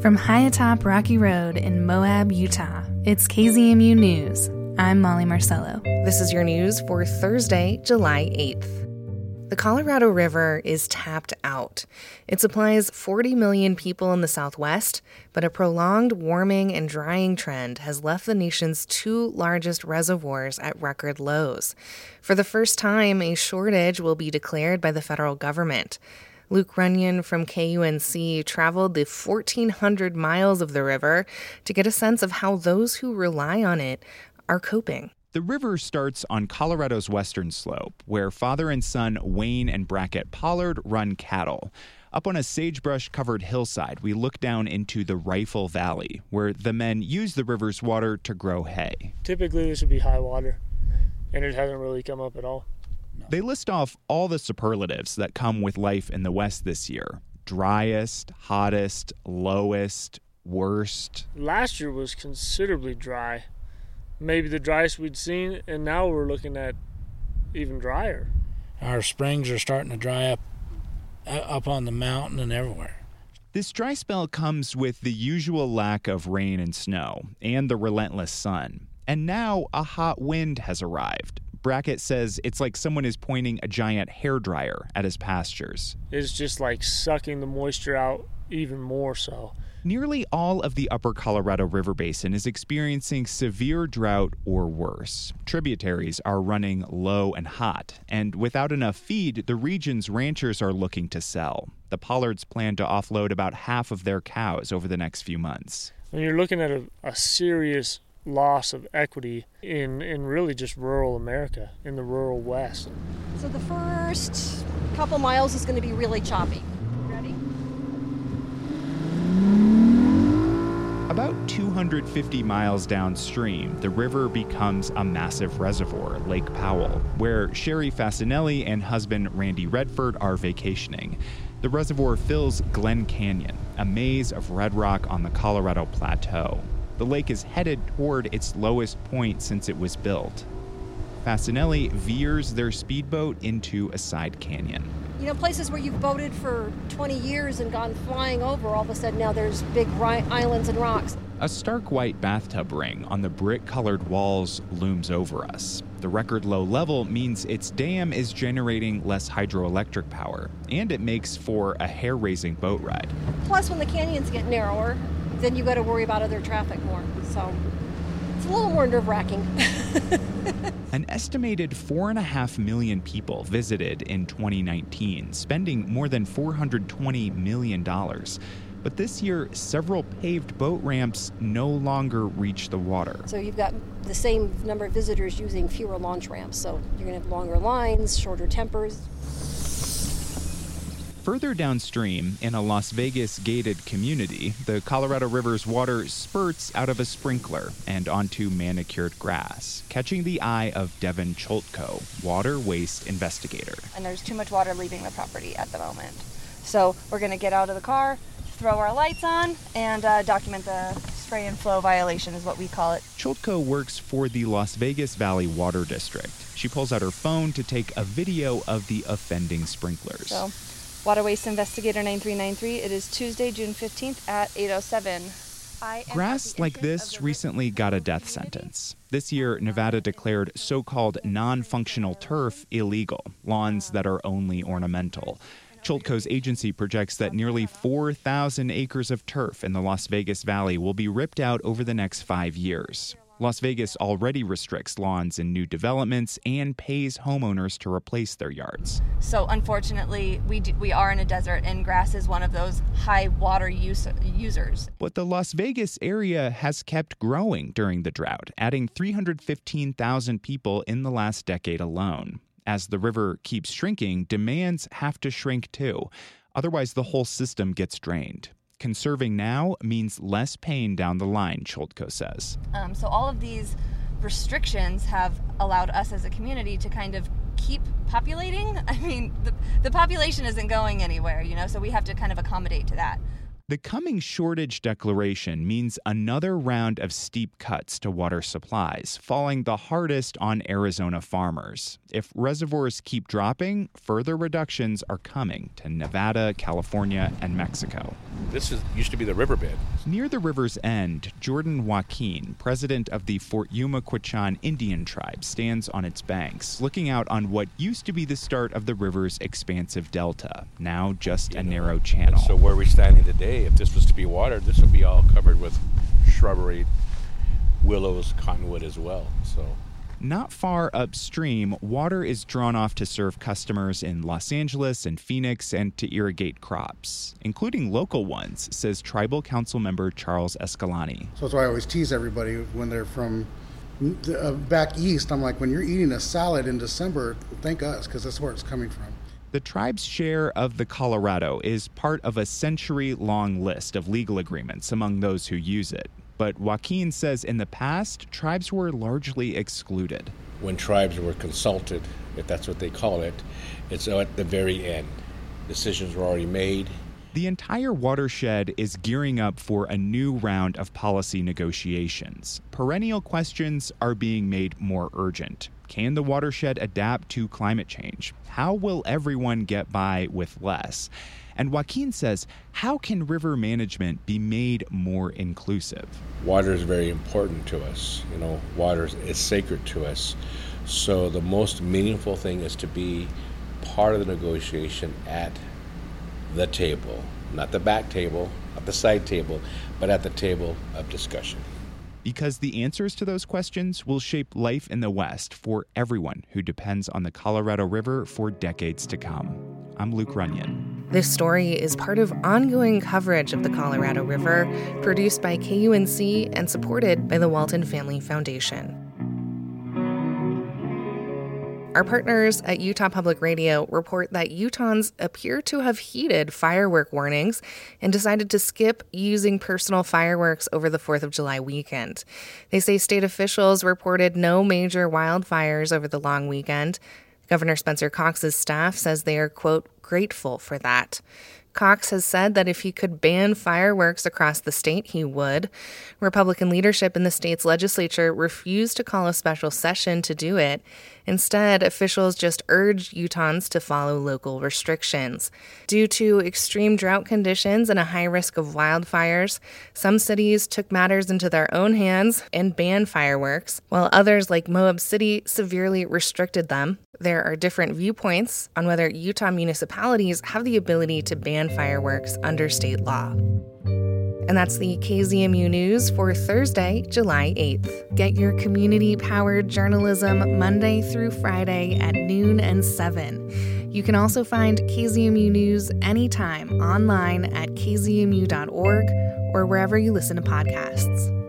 From high atop Rocky Road in Moab, Utah, it's KZMU News. I'm Molly Marcello. This is your news for Thursday, July 8th. The Colorado River is tapped out. It supplies 40 million people in the Southwest, but a prolonged warming and drying trend has left the nation's two largest reservoirs at record lows. For the first time, a shortage will be declared by the federal government. Luke Runyon from KUNC traveled the 1,400 miles of the river to get a sense of how those who rely on it are coping. The river starts on Colorado's western slope, where father and son Wayne and Brackett Pollard run cattle. Up on a sagebrush covered hillside, we look down into the Rifle Valley, where the men use the river's water to grow hay. Typically, this would be high water, and it hasn't really come up at all. They list off all the superlatives that come with life in the West this year driest, hottest, lowest, worst. Last year was considerably dry maybe the driest we'd seen, and now we're looking at even drier. Our springs are starting to dry up uh, up on the mountain and everywhere. This dry spell comes with the usual lack of rain and snow and the relentless sun. And now a hot wind has arrived. Brackett says it's like someone is pointing a giant hair dryer at his pastures. It's just like sucking the moisture out even more so. Nearly all of the upper Colorado River Basin is experiencing severe drought or worse. Tributaries are running low and hot, and without enough feed, the region's ranchers are looking to sell. The Pollards plan to offload about half of their cows over the next few months. When you're looking at a, a serious loss of equity in, in really just rural America, in the rural West. So the first couple miles is going to be really choppy. Ready? About 250 miles downstream, the river becomes a massive reservoir, Lake Powell, where Sherry Fasinelli and husband Randy Redford are vacationing. The reservoir fills Glen Canyon, a maze of red rock on the Colorado Plateau. The lake is headed toward its lowest point since it was built. Fasinelli veers their speedboat into a side canyon you know, places where you've boated for 20 years and gone flying over, all of a sudden now there's big ri- islands and rocks. A stark white bathtub ring on the brick colored walls looms over us. The record low level means its dam is generating less hydroelectric power, and it makes for a hair raising boat ride. Plus, when the canyons get narrower, then you got to worry about other traffic more. So it's a little more nerve wracking. An estimated 4.5 million people visited in 2019, spending more than $420 million. But this year, several paved boat ramps no longer reach the water. So you've got the same number of visitors using fewer launch ramps. So you're going to have longer lines, shorter tempers. Further downstream, in a Las Vegas gated community, the Colorado River's water spurts out of a sprinkler and onto manicured grass, catching the eye of Devin Choltko, water waste investigator. And there's too much water leaving the property at the moment. So we're going to get out of the car, throw our lights on, and uh, document the spray and flow violation, is what we call it. Choltko works for the Las Vegas Valley Water District. She pulls out her phone to take a video of the offending sprinklers. So Water Waste Investigator 9393. It is Tuesday, June 15th at 807. Grass like this recently got a death sentence. This year, Nevada declared so called non functional turf illegal, lawns that are only ornamental. Choltko's agency projects that nearly 4,000 acres of turf in the Las Vegas Valley will be ripped out over the next five years. Las Vegas already restricts lawns in new developments and pays homeowners to replace their yards. So unfortunately, we do, we are in a desert, and grass is one of those high water use, users. But the Las Vegas area has kept growing during the drought, adding 315,000 people in the last decade alone. As the river keeps shrinking, demands have to shrink too. Otherwise, the whole system gets drained. Conserving now means less pain down the line, Choltko says. Um, so all of these restrictions have allowed us as a community to kind of keep populating. I mean, the, the population isn't going anywhere, you know, so we have to kind of accommodate to that. The coming shortage declaration means another round of steep cuts to water supplies, falling the hardest on Arizona farmers. If reservoirs keep dropping, further reductions are coming to Nevada, California, and Mexico. This is used to be the riverbed. Near the river's end, Jordan Joaquin, president of the Fort Yuma Quechan Indian tribe, stands on its banks, looking out on what used to be the start of the river's expansive delta, now just you a know, narrow channel. So where we're standing today, if this was to be watered, this would be all covered with shrubbery, willows, cottonwood as well. So not far upstream, water is drawn off to serve customers in Los Angeles and Phoenix and to irrigate crops, including local ones, says Tribal Council member Charles Escalani. So that's why I always tease everybody when they're from uh, back east. I'm like, when you're eating a salad in December, thank us, because that's where it's coming from. The tribe's share of the Colorado is part of a century long list of legal agreements among those who use it but Joaquin says in the past, tribes were largely excluded. When tribes were consulted, if that's what they call it, it's at the very end. Decisions were already made. The entire watershed is gearing up for a new round of policy negotiations. Perennial questions are being made more urgent. Can the watershed adapt to climate change? How will everyone get by with less? And Joaquin says, how can river management be made more inclusive? Water is very important to us. You know, water is sacred to us. So the most meaningful thing is to be part of the negotiation at the table, not the back table, not the side table, but at the table of discussion. Because the answers to those questions will shape life in the West for everyone who depends on the Colorado River for decades to come. I'm Luke Runyon. This story is part of ongoing coverage of the Colorado River, produced by KUNC and supported by the Walton Family Foundation. Our partners at Utah Public Radio report that Utahns appear to have heeded firework warnings and decided to skip using personal fireworks over the 4th of July weekend. They say state officials reported no major wildfires over the long weekend. Governor Spencer Cox's staff says they are, quote, grateful for that. Cox has said that if he could ban fireworks across the state, he would. Republican leadership in the state's legislature refused to call a special session to do it. Instead, officials just urged Utahns to follow local restrictions. Due to extreme drought conditions and a high risk of wildfires, some cities took matters into their own hands and banned fireworks, while others, like Moab City, severely restricted them. There are different viewpoints on whether Utah municipalities have the ability to ban fireworks under state law. And that's the KZMU News for Thursday, July 8th. Get your community powered journalism Monday through Friday at noon and 7. You can also find KZMU News anytime online at kzmu.org or wherever you listen to podcasts.